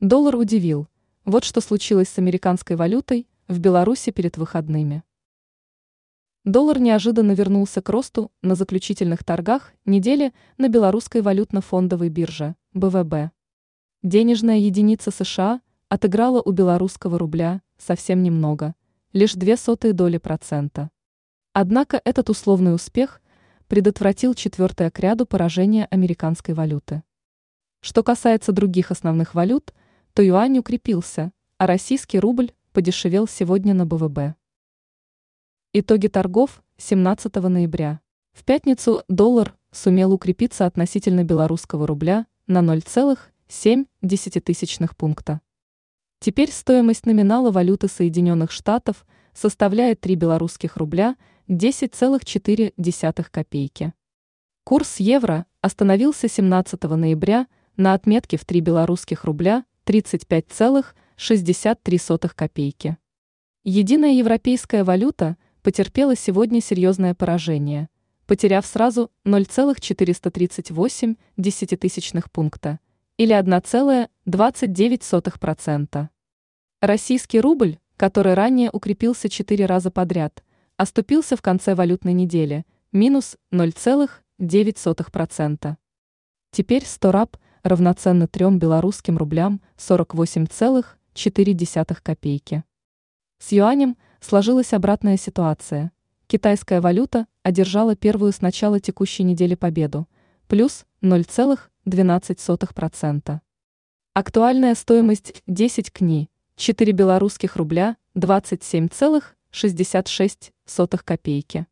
Доллар удивил. Вот что случилось с американской валютой в Беларуси перед выходными. Доллар неожиданно вернулся к росту на заключительных торгах недели на белорусской валютно-фондовой бирже БВБ. Денежная единица США отыграла у белорусского рубля совсем немного, лишь две сотые доли процента. Однако этот условный успех предотвратил четвертое к ряду поражение американской валюты. Что касается других основных валют, то юань укрепился, а российский рубль подешевел сегодня на БВБ. Итоги торгов 17 ноября. В пятницу доллар сумел укрепиться относительно белорусского рубля на 0,7 пункта. Теперь стоимость номинала валюты Соединенных Штатов составляет 3 белорусских рубля 10,4 копейки. Курс евро остановился 17 ноября на отметке в 3 белорусских рубля 35,63 копейки. Единая европейская валюта потерпела сегодня серьезное поражение, потеряв сразу 0,438 десятитысячных пункта или 1,29%. Российский рубль, который ранее укрепился 4 раза подряд, оступился в конце валютной недели, минус 0,9%. Теперь 100 раб – равноценно 3 белорусским рублям 48,4 копейки. С юанем сложилась обратная ситуация. Китайская валюта одержала первую с начала текущей недели победу, плюс 0,12%. Актуальная стоимость 10 кни, 4 белорусских рубля 27,66 копейки.